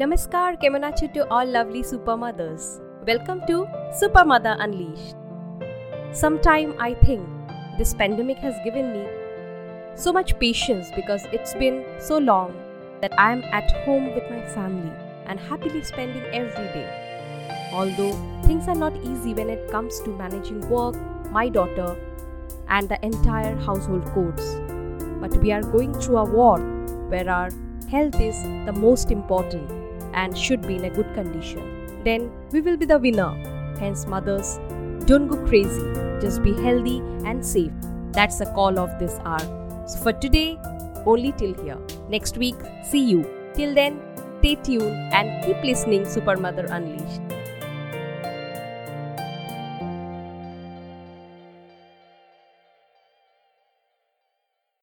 Namaskar, Kemonachi to all lovely super mothers. Welcome to Super Mother Unleashed. Sometime I think this pandemic has given me so much patience because it's been so long that I am at home with my family and happily spending every day. Although things are not easy when it comes to managing work, my daughter, and the entire household chores. But we are going through a war where our health is the most important and should be in a good condition. Then we will be the winner. Hence, mothers, don't go crazy, just be healthy and safe. That's the call of this hour. So, for today, only till here. Next week, see you. Till then, stay tuned and keep listening Super Mother Unleashed.